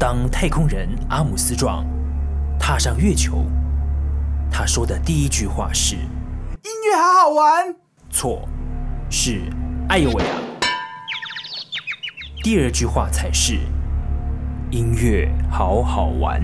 当太空人阿姆斯壮踏上月球，他说的第一句话是：“音乐好好玩。”错，是“哎呦喂啊”。第二句话才是：“音乐好好玩。”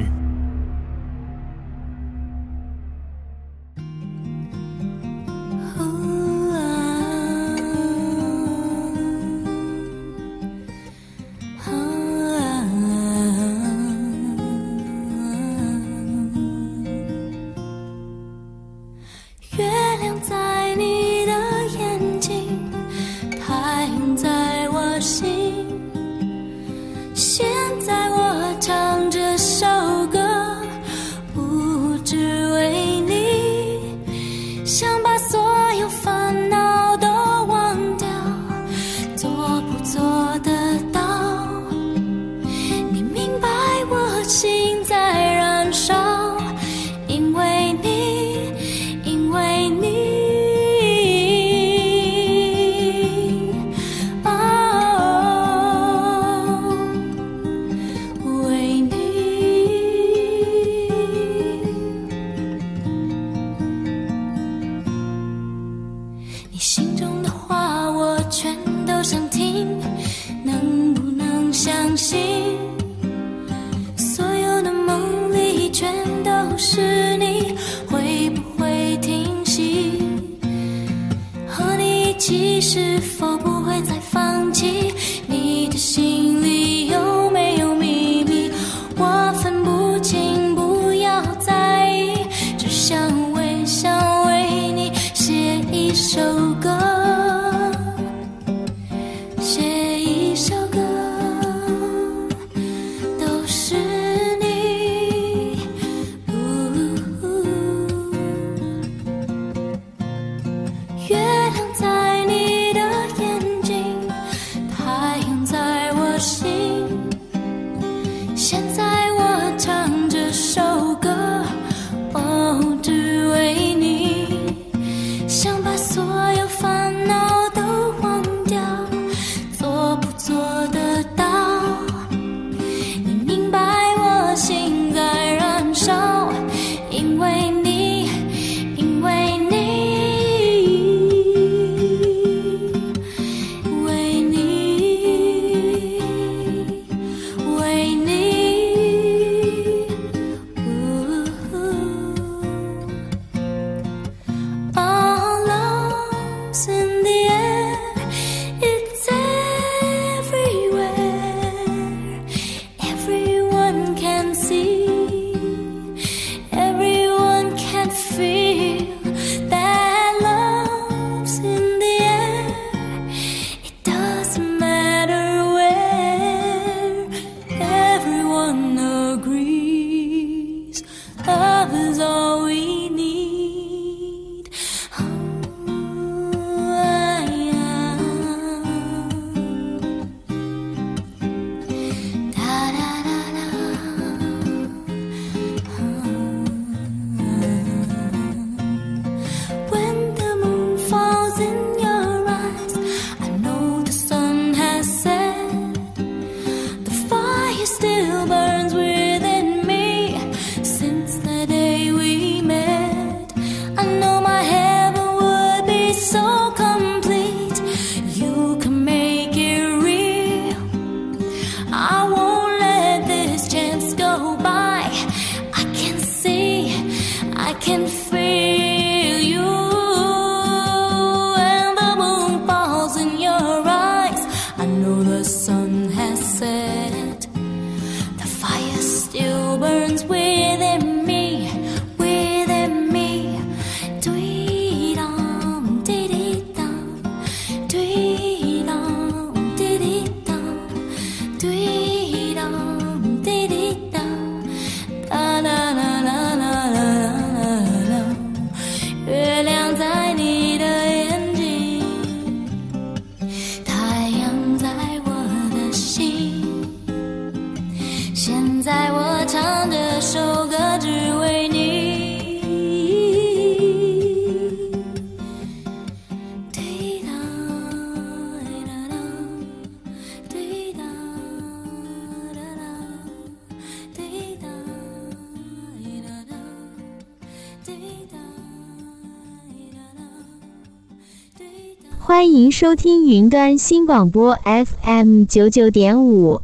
收听云端新广播 FM 九九点五，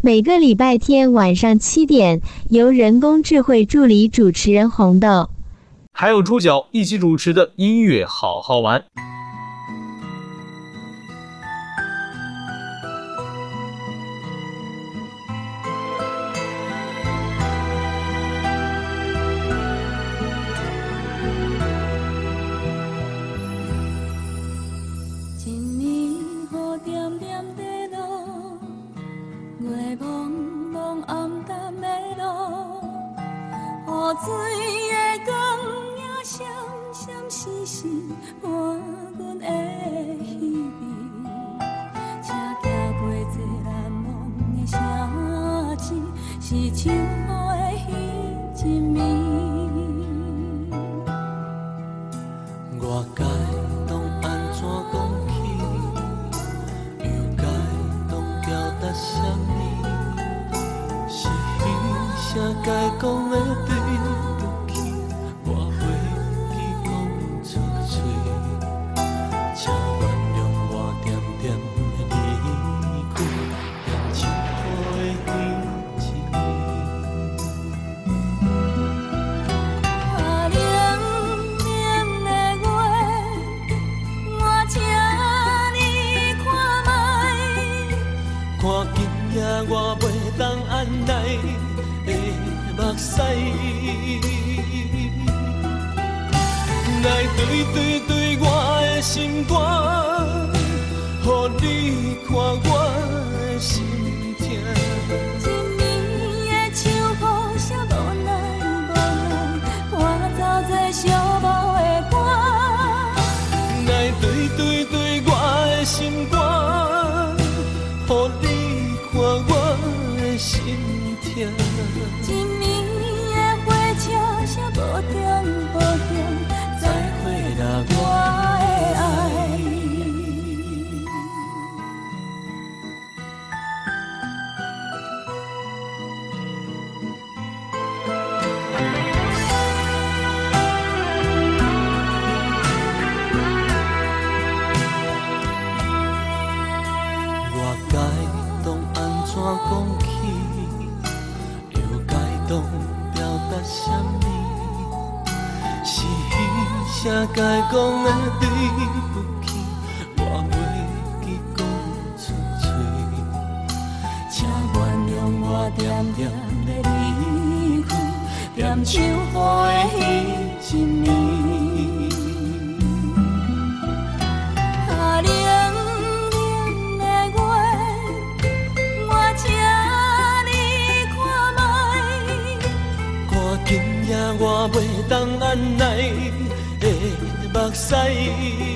每个礼拜天晚上七点，由人工智慧助理主持人红豆，还有猪脚一起主持的音乐好好玩。才该讲的对在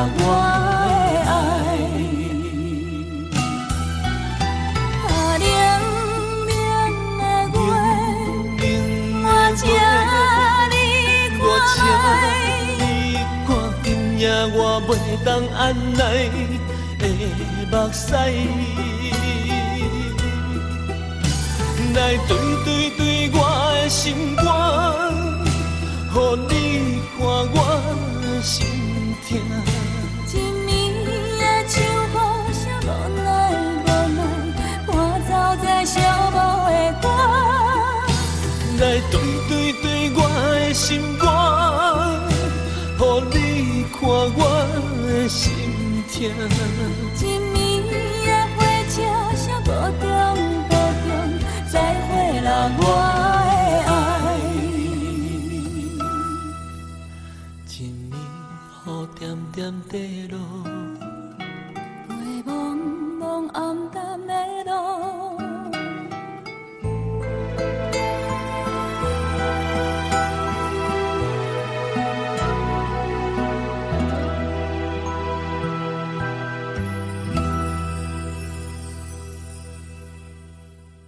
我的爱。啊，冷冷的月，我只你看，你看今夜我袂当安奈。的目屎。来对对对我的心肝，予你看我。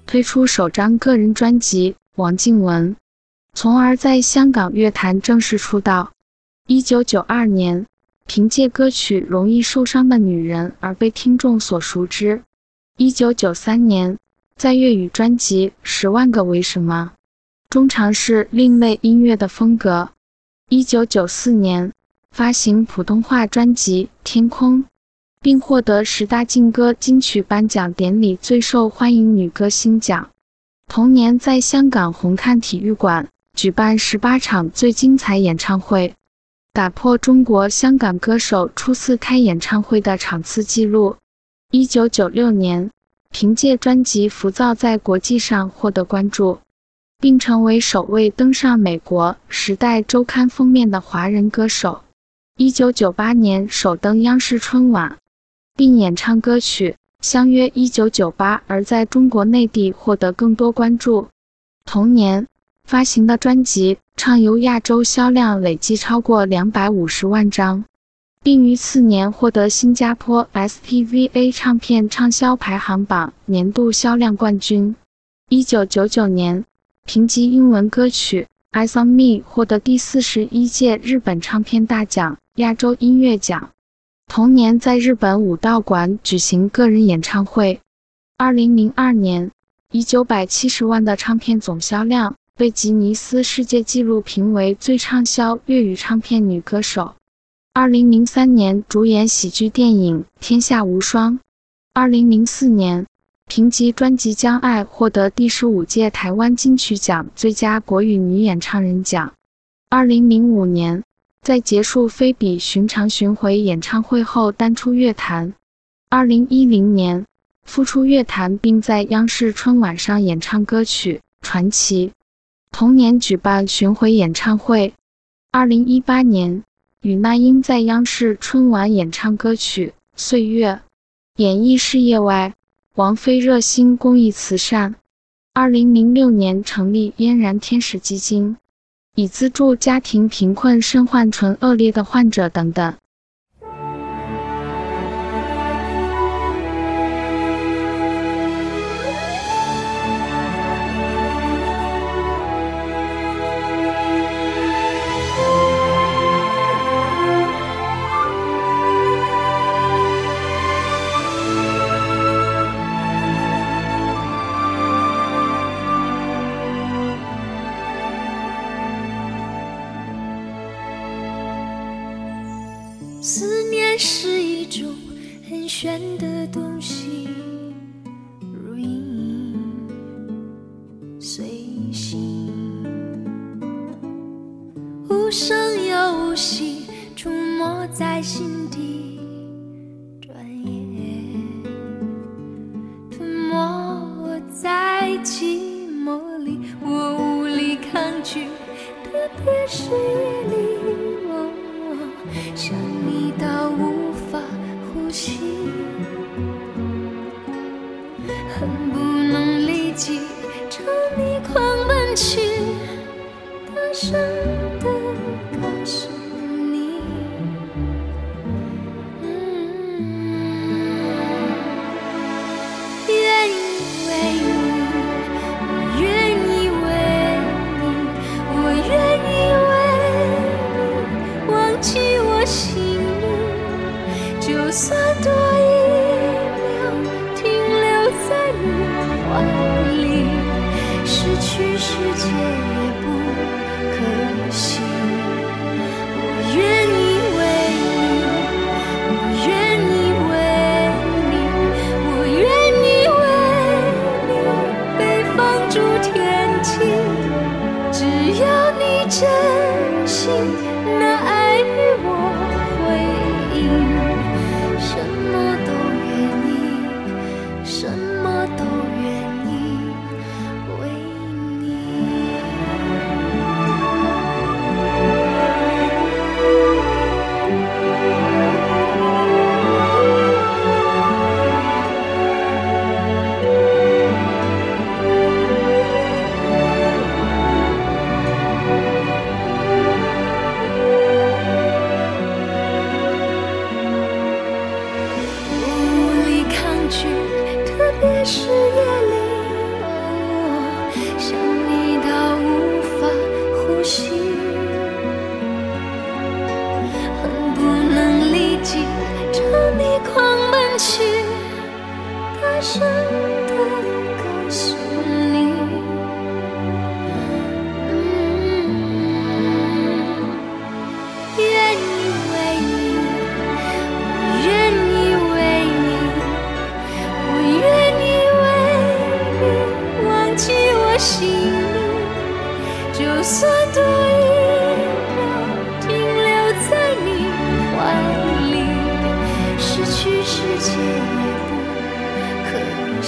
推出首张个人专辑王靖雯从而在香港乐坛正式出道。一九九二年凭借歌曲《容易受伤的女人》而被听众所熟知。一九九三年，在粤语专辑《十万个为什么》中尝试另类音乐的风格。一九九四年，发行普通话专辑《天空》，并获得十大劲歌金曲颁奖典礼最受欢迎女歌星奖。同年，在香港红磡体育馆举办十八场最精彩演唱会，打破中国香港歌手初次开演唱会的场次纪录。一九九六年，凭借专辑《浮躁》在国际上获得关注，并成为首位登上美国《时代周刊》封面的华人歌手。一九九八年，首登央视春晚，并演唱歌曲《相约一九九八》，而在中国内地获得更多关注。同年发行的专辑《畅游亚洲》销量累计超过两百五十万张。并于次年获得新加坡 STVA 唱片畅销排行榜年度销量冠军。一九九九年，凭借英文歌曲《Eyes on Me》获得第四十一届日本唱片大奖亚洲音乐奖。同年，在日本武道馆举行个人演唱会。二零零二年，以九百七十万的唱片总销量，被吉尼斯世界纪录评为最畅销粤语唱片女歌手。二零零三年主演喜剧电影《天下无双》。二零零四年，凭借专辑《将爱》获得第十五届台湾金曲奖最佳国语女演唱人奖。二零零五年，在结束非比寻常巡回演唱会后淡出乐坛。二零一零年，复出乐坛，并在央视春晚上演唱歌曲《传奇》。同年举办巡回演唱会。二零一八年。与那英在央视春晚演唱歌曲《岁月》，演艺事业外，王菲热心公益慈善。二零零六年成立嫣然天使基金，以资助家庭贫困、身患醇恶劣的患者等等。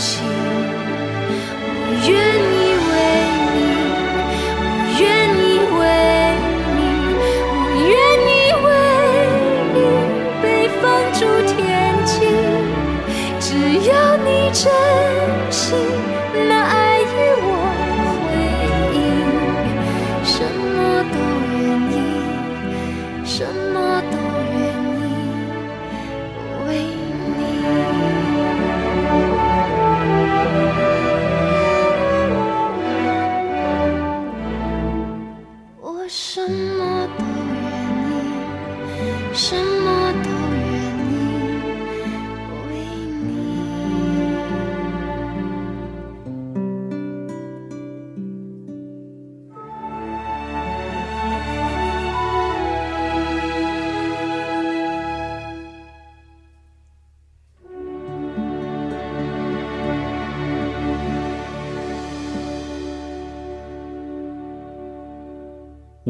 情我愿意为你，我愿意为你，我愿意为你被放逐天际，只要你真心，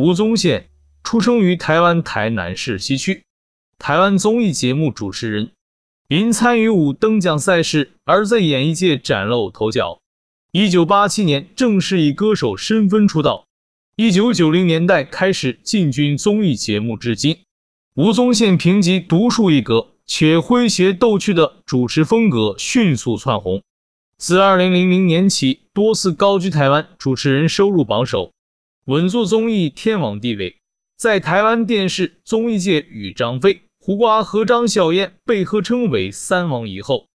吴宗宪出生于台湾台南市西区，台湾综艺节目主持人，因参与五等奖赛事而在演艺界崭露头角。一九八七年正式以歌手身份出道，一九九零年代开始进军综艺节目，至今。吴宗宪凭借独树一格且诙谐逗趣的主持风格迅速窜红，自二零零零年起多次高居台湾主持人收入榜首。稳坐综艺天王地位，在台湾电视综艺界与张飞、胡瓜和张小燕被合称为“三王”以后，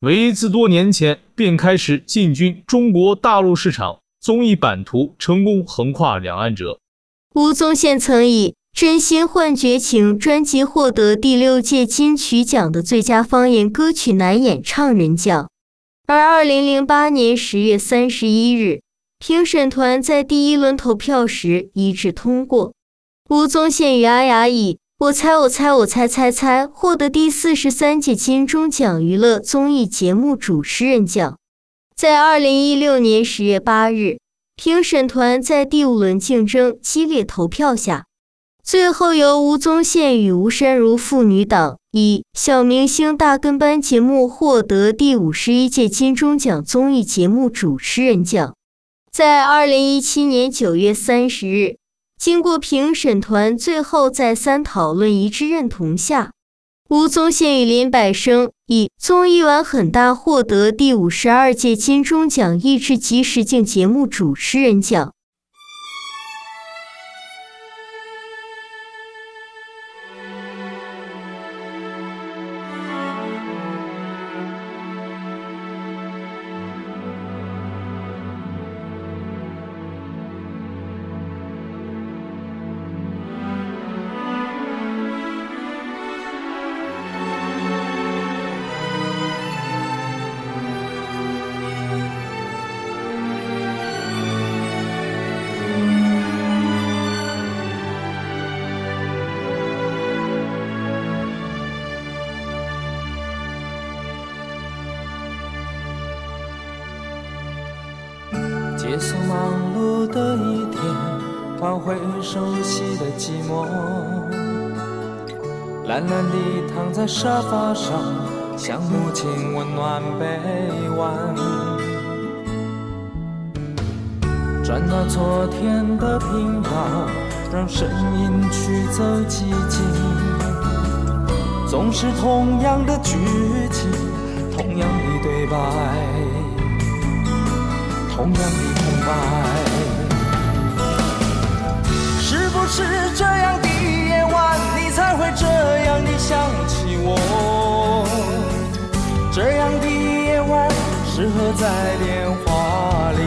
唯一自多年前便开始进军中国大陆市场，综艺版图成功横跨两岸者。吴宗宪曾以《真心换绝情》专辑获得第六届金曲奖的最佳方言歌曲男演唱人奖，而二零零八年十月三十一日。评审团在第一轮投票时一致通过，吴宗宪与阿雅以“我猜我猜我猜猜猜”获得第四十三届金钟奖娱乐综艺节目主持人奖。在二零一六年十月八日，评审团在第五轮竞争激烈投票下，最后由吴宗宪与吴珊如父女档以“小明星大跟班”节目获得第五十一届金钟奖综艺节目主持人奖。在二零一七年九月三十日，经过评审团最后再三讨论一致认同下，吴宗宪与林百生以综艺玩很大获得第五十二届金钟奖益智即时镜节目主持人奖。换回熟悉的寂寞。懒懒地躺在沙发上，像母亲温暖臂弯。转到昨天的频道，让声音驱走寂静。总是同样的剧情，同样的对白。同样的空白，是这样的夜晚，你才会这样的想起我？这样的夜晚，适合在电话里，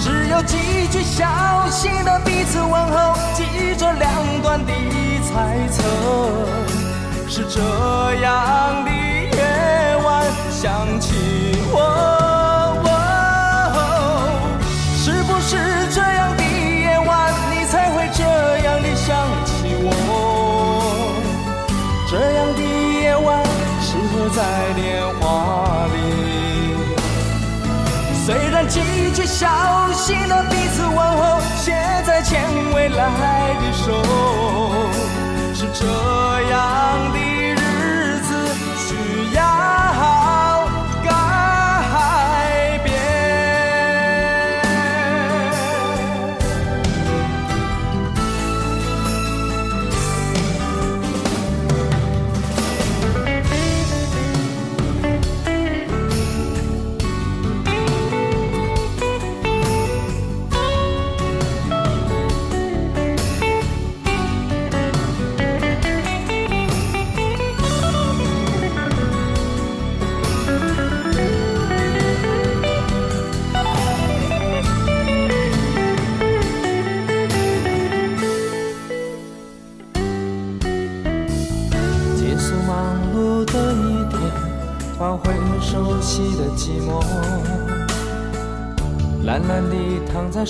只有几句小心的彼此问候，记着两端的猜测，是这样的夜晚。想起在电话里。虽然几句小心的彼此问候，现在牵未来的手，是这样的。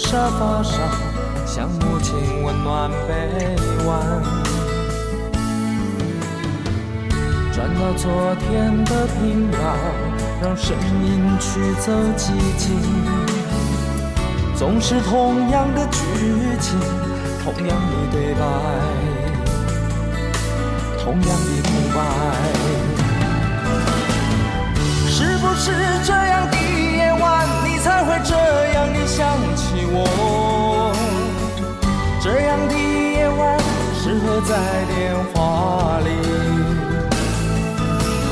沙发上，像母亲温暖臂弯。转到昨天的频道，让声音驱走寂静。总是同样的剧情，同样的对白，同样的空白。是不是这样的夜晚，你才会这样让你想起我？这样的夜晚适合在电话里，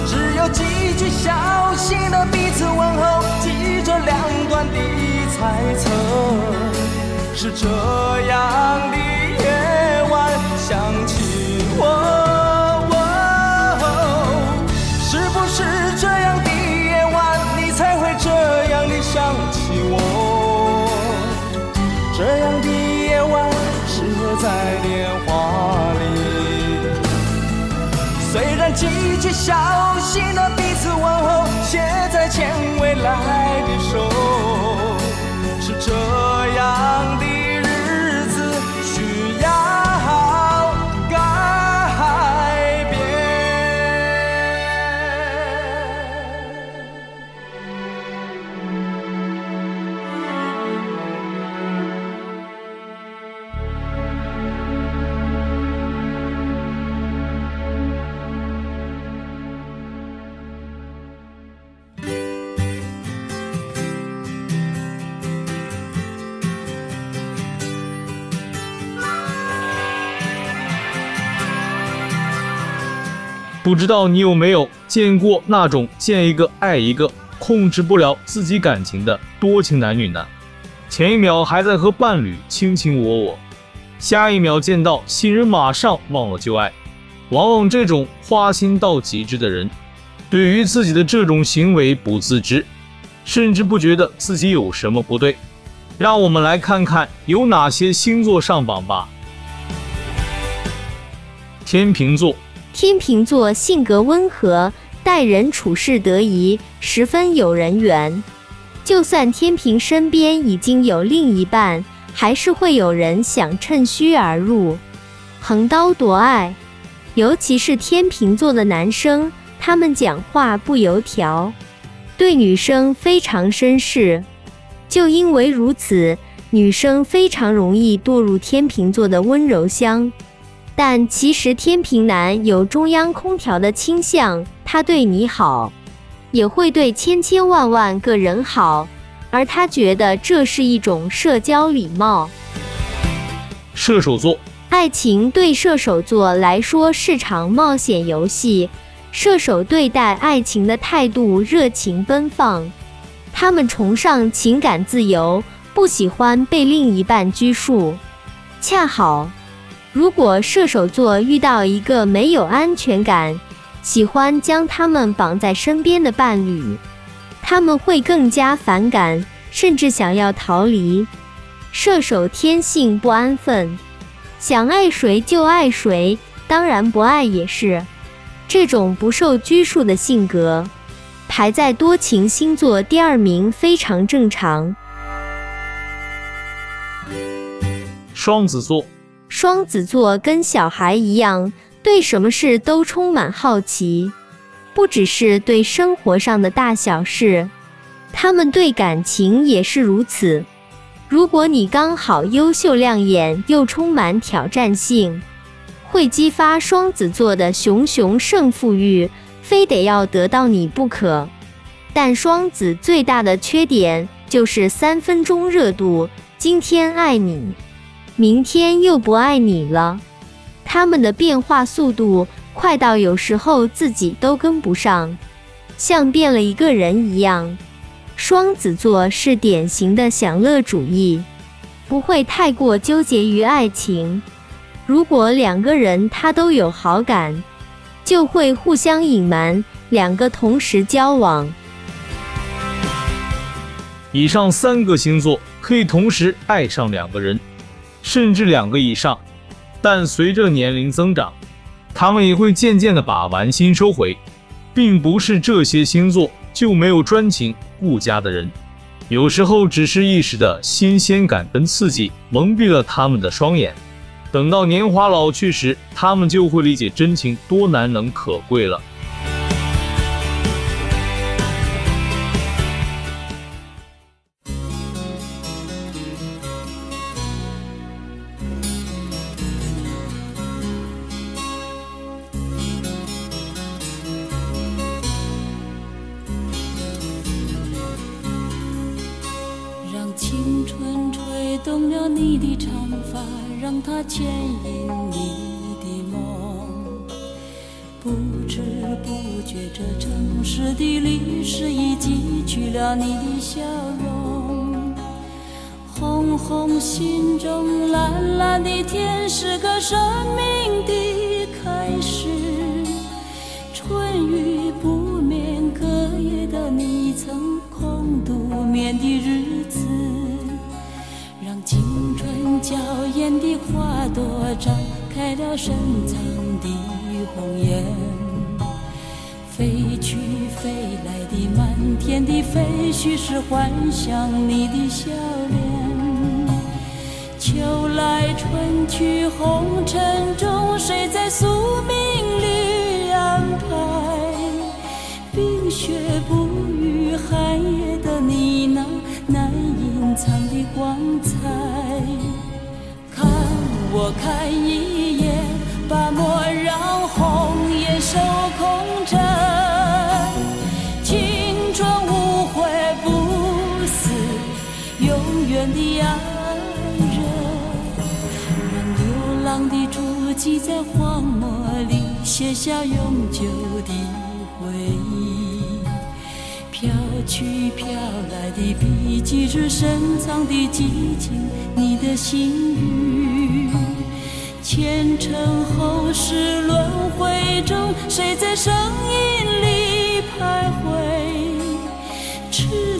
只有几句小心的彼此问候，记着两端的猜测。是这样的夜晚想起我。虽然几句小心的彼此问候，写在牵未来。不知道你有没有见过那种见一个爱一个、控制不了自己感情的多情男女呢？前一秒还在和伴侣卿卿我我，下一秒见到新人马上忘了旧爱。往往这种花心到极致的人，对于自己的这种行为不自知，甚至不觉得自己有什么不对。让我们来看看有哪些星座上榜吧。天秤座。天秤座性格温和，待人处事得宜，十分有人缘。就算天秤身边已经有另一半，还是会有人想趁虚而入，横刀夺爱。尤其是天秤座的男生，他们讲话不油条，对女生非常绅士。就因为如此，女生非常容易堕入天秤座的温柔乡。但其实天平男有中央空调的倾向，他对你好，也会对千千万万个人好，而他觉得这是一种社交礼貌。射手座，爱情对射手座来说是场冒险游戏，射手对待爱情的态度热情奔放，他们崇尚情感自由，不喜欢被另一半拘束，恰好。如果射手座遇到一个没有安全感、喜欢将他们绑在身边的伴侣，他们会更加反感，甚至想要逃离。射手天性不安分，想爱谁就爱谁，当然不爱也是。这种不受拘束的性格，排在多情星座第二名，非常正常。双子座。双子座跟小孩一样，对什么事都充满好奇，不只是对生活上的大小事，他们对感情也是如此。如果你刚好优秀亮眼又充满挑战性，会激发双子座的熊熊胜负欲，非得要得到你不可。但双子最大的缺点就是三分钟热度，今天爱你，明天又不爱你了。他们的变化速度快到有时候自己都跟不上，像变了一个人一样。双子座是典型的享乐主义，不会太过纠结于爱情。如果两个人他都有好感，就会互相隐瞒，两个同时交往。以上三个星座可以同时爱上两个人，甚至两个以上，但随着年龄增长，他们也会渐渐的把玩心收回。并不是这些星座就没有专情顾家的人，有时候只是一时的新鲜感跟刺激蒙蔽了他们的双眼，等到年华老去时，他们就会理解真情多难能可贵了。的爱人让流浪的足迹在荒漠里写下永久的回忆。飘去飘来的笔迹是深藏的激情你的心语前尘后世轮回中谁在声音里徘徊？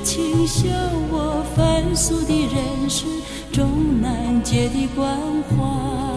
请笑我凡俗的人世终难解的关怀。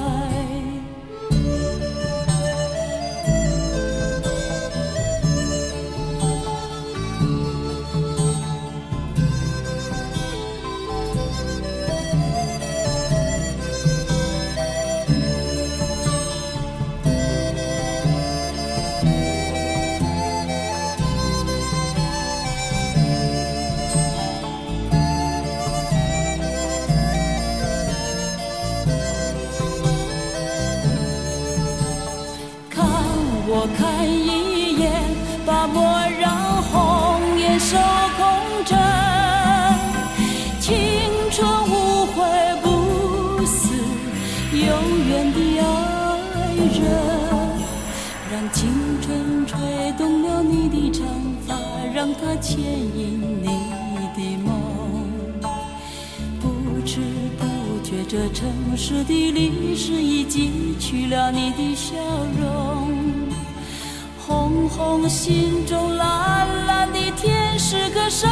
让它牵引你的梦。不知不觉，这城市的历史已记取了你的笑容。红红心中，蓝蓝的天是个生。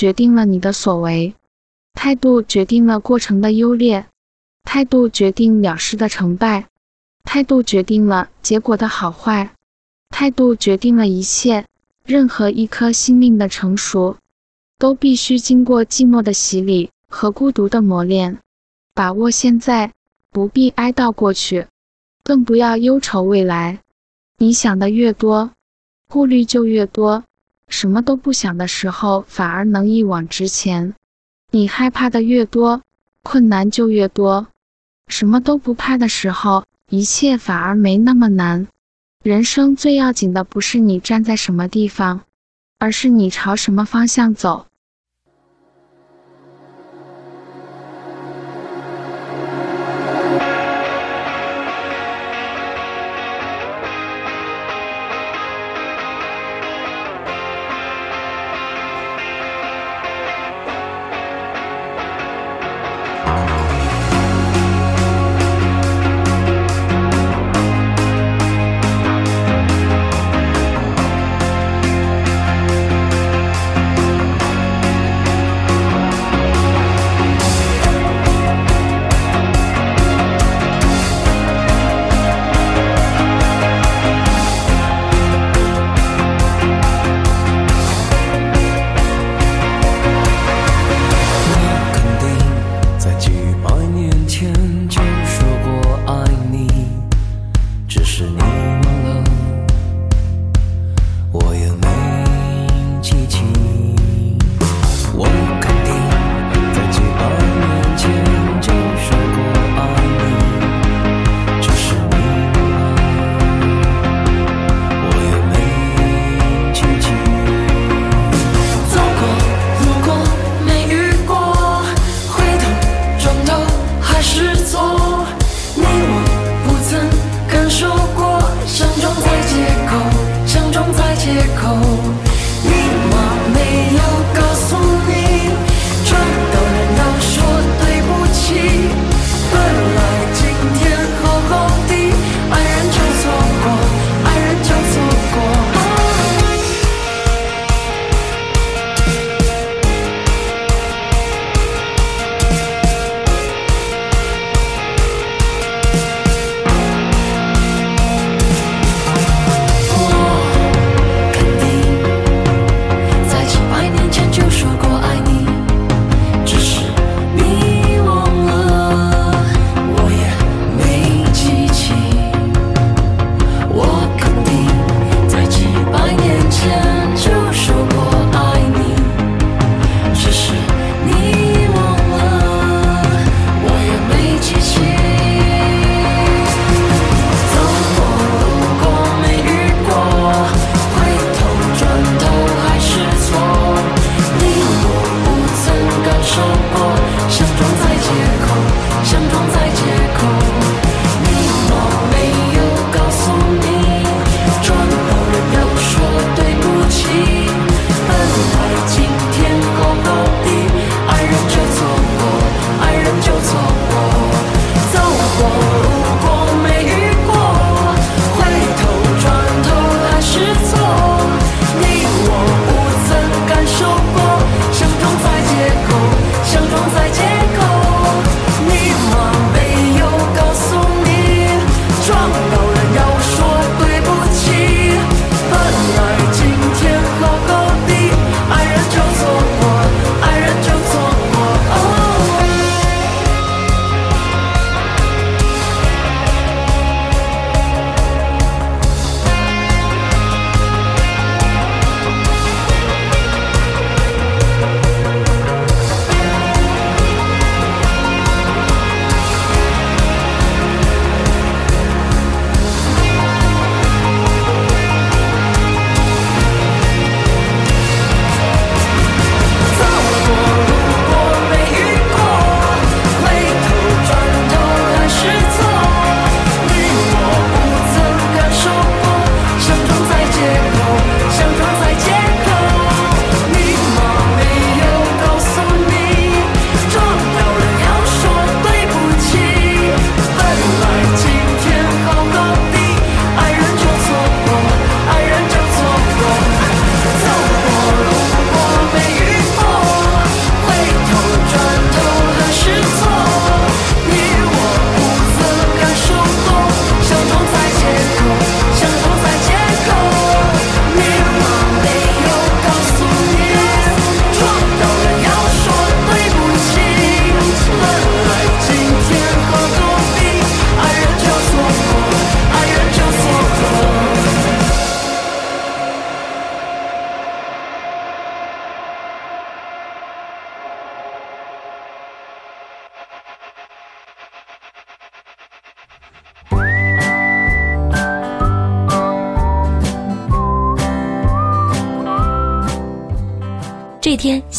决定了你的所为，态度决定了过程的优劣，态度决定了事的成败，态度决定了结果的好坏，态度决定了一切。任何一颗心灵的成熟，都必须经过寂寞的洗礼和孤独的磨练。把握现在，不必哀悼过去，更不要忧愁未来。你想的越多，顾虑就越多。什么都不想的时候，反而能一往直前。你害怕的越多，困难就越多。什么都不怕的时候，一切反而没那么难。人生最要紧的不是你站在什么地方，而是你朝什么方向走。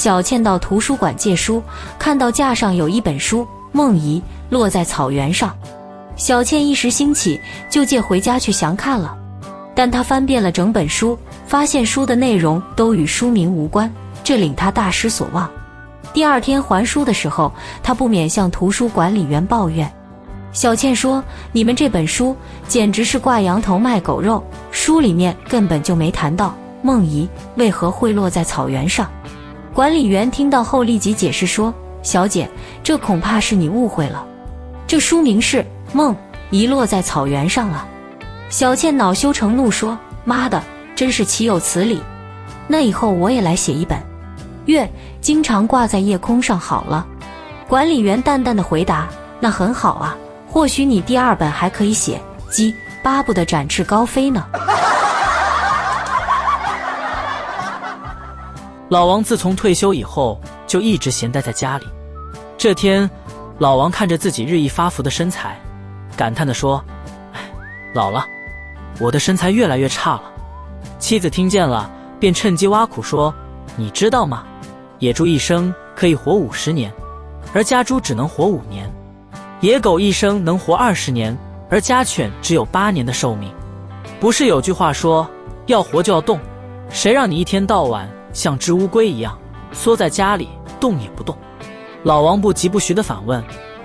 小倩到图书馆借书，看到架上有一本书《梦遗》，落在草原上。小倩一时兴起，就借回家去详看了。但她翻遍了整本书，发现书的内容都与书名无关，这令她大失所望。第二天还书的时候，她不免向图书管理员抱怨。小倩说：“你们这本书简直是挂羊头卖狗肉，书里面根本就没谈到梦遗为何会落在草原上。”管理员听到后立即解释说：“小姐，这恐怕是你误会了，这书名是《梦遗落在草原上》了。”小倩恼羞成怒说：“妈的，真是岂有此理！那以后我也来写一本，月经常挂在夜空上好了。”管理员淡淡的回答：“那很好啊，或许你第二本还可以写鸡巴不得展翅高飞呢。”老王自从退休以后，就一直闲待在家里。这天，老王看着自己日益发福的身材，感叹地说：“哎，老了，我的身材越来越差了。”妻子听见了，便趁机挖苦说：“你知道吗？野猪一生可以活五十年，而家猪只能活五年；野狗一生能活二十年，而家犬只有八年的寿命。不是有句话说，要活就要动？谁让你一天到晚……”像只乌龟一样缩在家里动也不动，老王不疾不徐地反问：“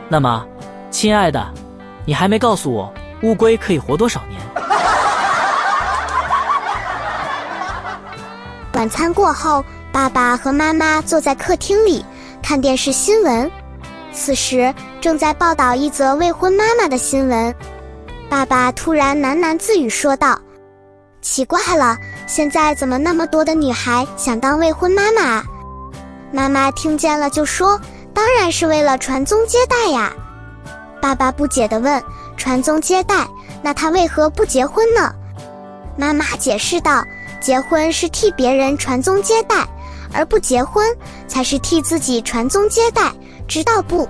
那么，亲爱的，你还没告诉我乌龟可以活多少年？” 晚餐过后，爸爸和妈妈坐在客厅里看电视新闻，此时正在报道一则未婚妈妈的新闻。爸爸突然喃喃自语说道：“奇怪了。”现在怎么那么多的女孩想当未婚妈妈？妈妈听见了就说：“当然是为了传宗接代呀。”爸爸不解地问：“传宗接代，那他为何不结婚呢？”妈妈解释道：“结婚是替别人传宗接代，而不结婚才是替自己传宗接代，知道不？”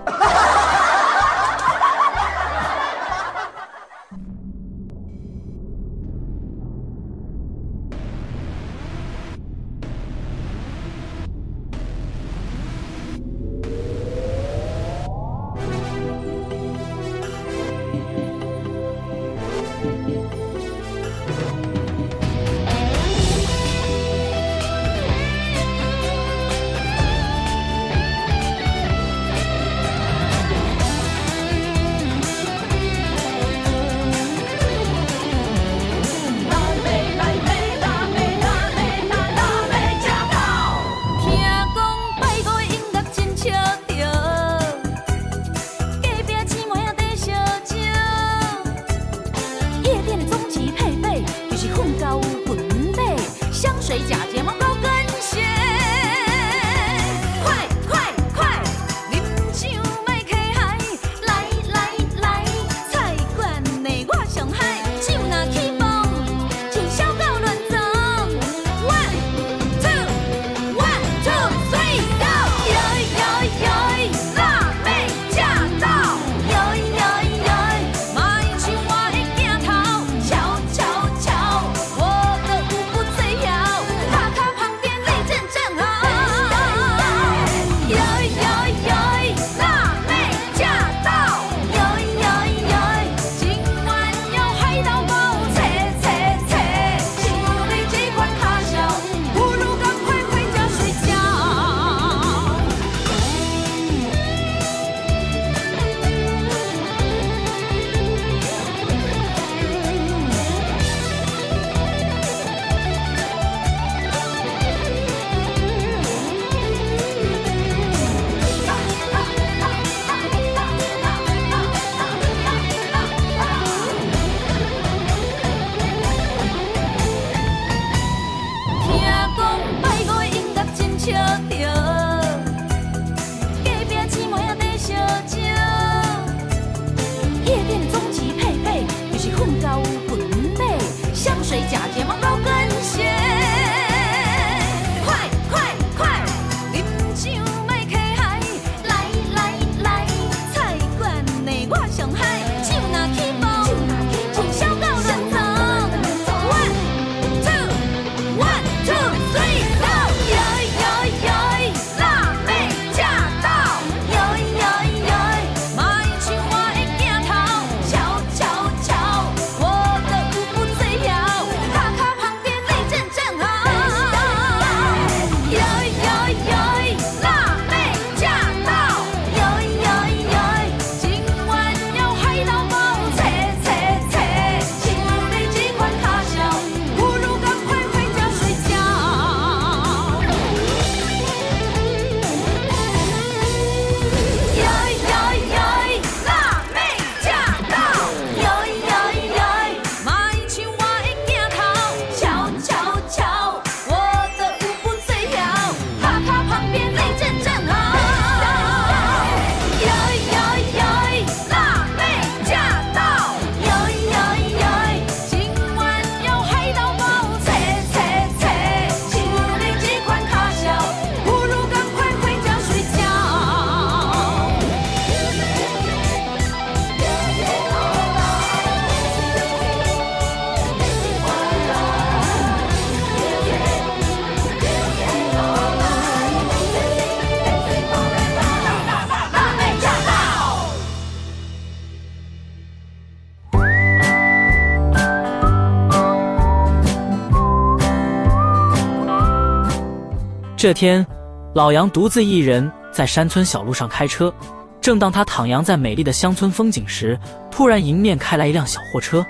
这天，老杨独自一人在山村小路上开车。正当他徜徉在美丽的乡村风景时，突然迎面开来一辆小货车，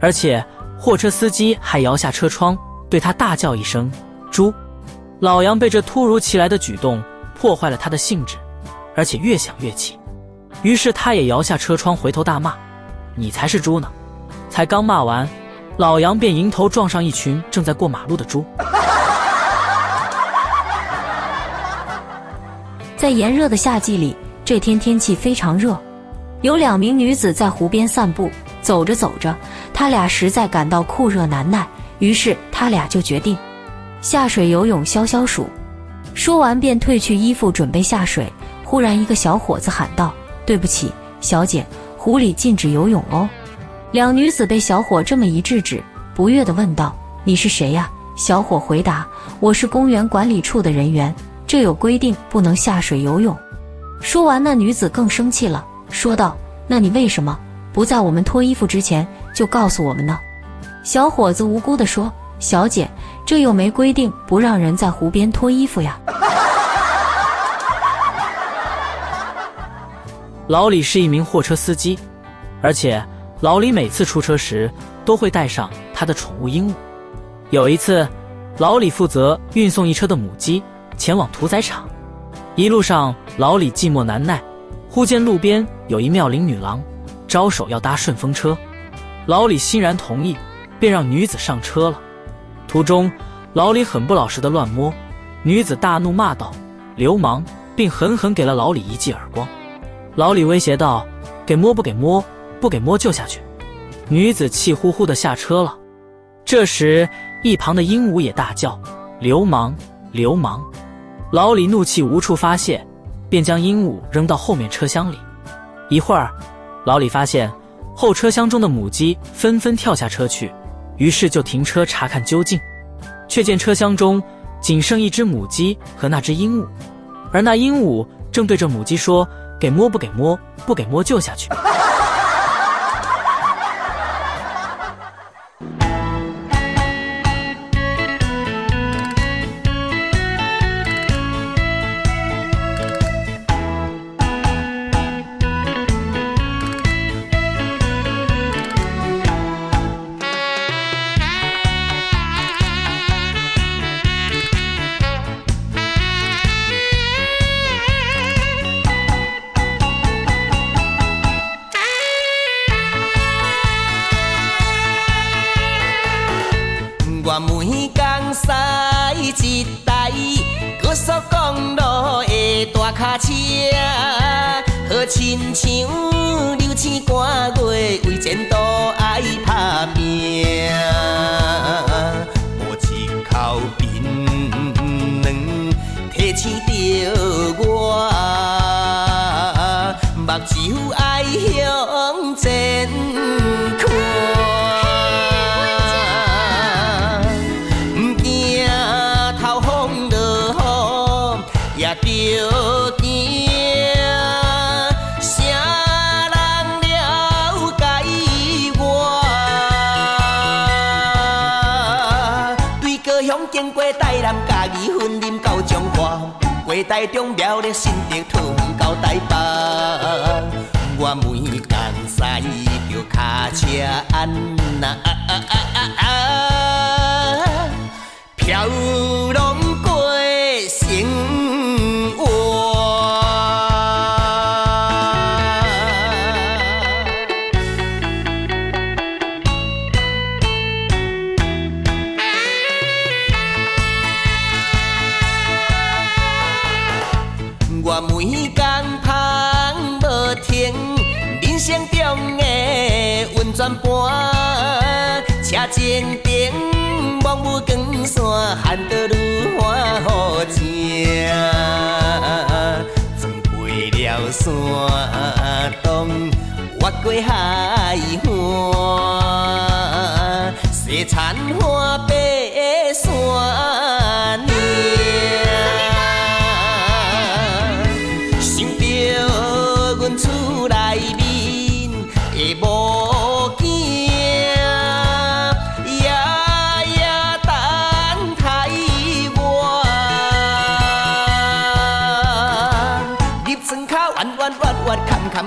而且货车司机还摇下车窗，对他大叫一声“猪”。老杨被这突如其来的举动破坏了他的兴致，而且越想越气，于是他也摇下车窗，回头大骂：“你才是猪呢！”才刚骂完，老杨便迎头撞上一群正在过马路的猪。在炎热的夏季里。这天天气非常热，有两名女子在湖边散步，走着走着，她俩实在感到酷热难耐，于是她俩就决定下水游泳消消暑。说完便褪去衣服准备下水。忽然，一个小伙子喊道：“对不起，小姐，湖里禁止游泳哦。”两女子被小伙这么一制止，不悦地问道：“你是谁呀？”小伙回答：“我是公园管理处的人员，这有规定，不能下水游泳。”说完，那女子更生气了，说道：“那你为什么不在我们脱衣服之前就告诉我们呢？”小伙子无辜地说：“小姐，这又没规定不让人在湖边脱衣服呀。”老李是一名货车司机，而且老李每次出车时都会带上他的宠物鹦鹉。有一次，老李负责运送一车的母鸡前往屠宰场。一路上，老李寂寞难耐，忽见路边有一妙龄女郎，招手要搭顺风车。老李欣然同意，便让女子上车了。途中，老李很不老实的乱摸，女子大怒骂道：“流氓！”并狠狠给了老李一记耳光。老李威胁道：“给摸不给摸，不给摸就下去。”女子气呼呼的下车了。这时，一旁的鹦鹉也大叫：“流氓！流氓！”老李怒气无处发泄，便将鹦鹉扔到后面车厢里。一会儿，老李发现后车厢中的母鸡纷纷跳下车去，于是就停车查看究竟，却见车厢中仅剩一只母鸡和那只鹦鹉，而那鹦鹉正对着母鸡说：“给摸不给摸，不给摸就下去。”台中苗栗新竹屯到台北，我每天驶着卡车鞍呐，啊啊啊啊啊，飘落山洞，越过海岸，西田花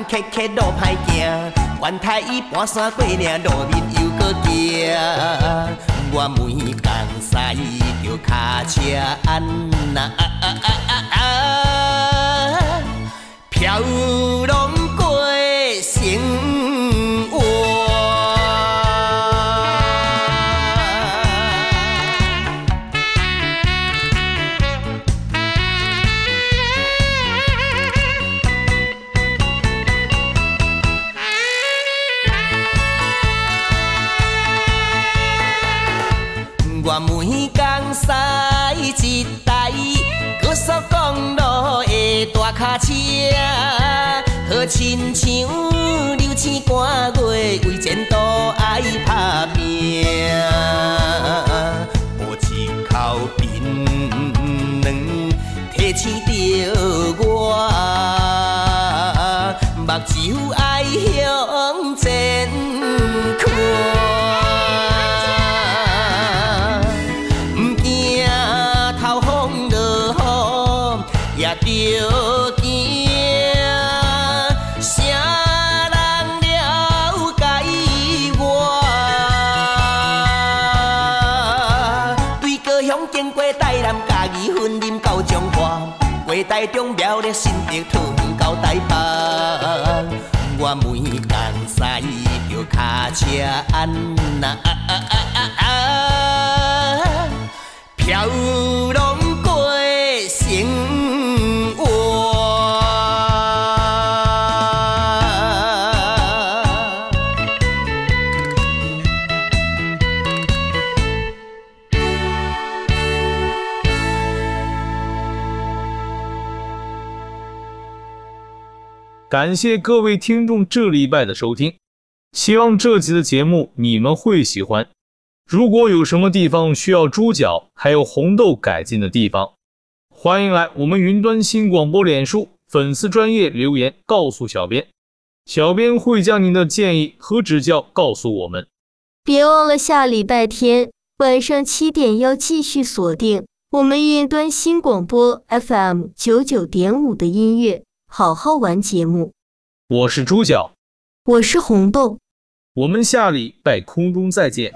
刻刻路歹行，管太伊搬山过岭，路面又搁行。我每工驶着卡车安那啊啊啊啊啊，飘浪过生亲像流星赶月，为前途爱拍。台中苗栗新竹桃园到台北，我每工驶着卡车安那啊啊啊啊啊，飘浪感谢各位听众这礼拜的收听，希望这集的节目你们会喜欢。如果有什么地方需要猪脚还有红豆改进的地方，欢迎来我们云端新广播脸书粉丝专业留言告诉小编，小编会将您的建议和指教告诉我们。别忘了下礼拜天晚上七点要继续锁定我们云端新广播 FM 九九点五的音乐好好玩节目。我是猪脚，我是红豆，我们下礼拜空中再见。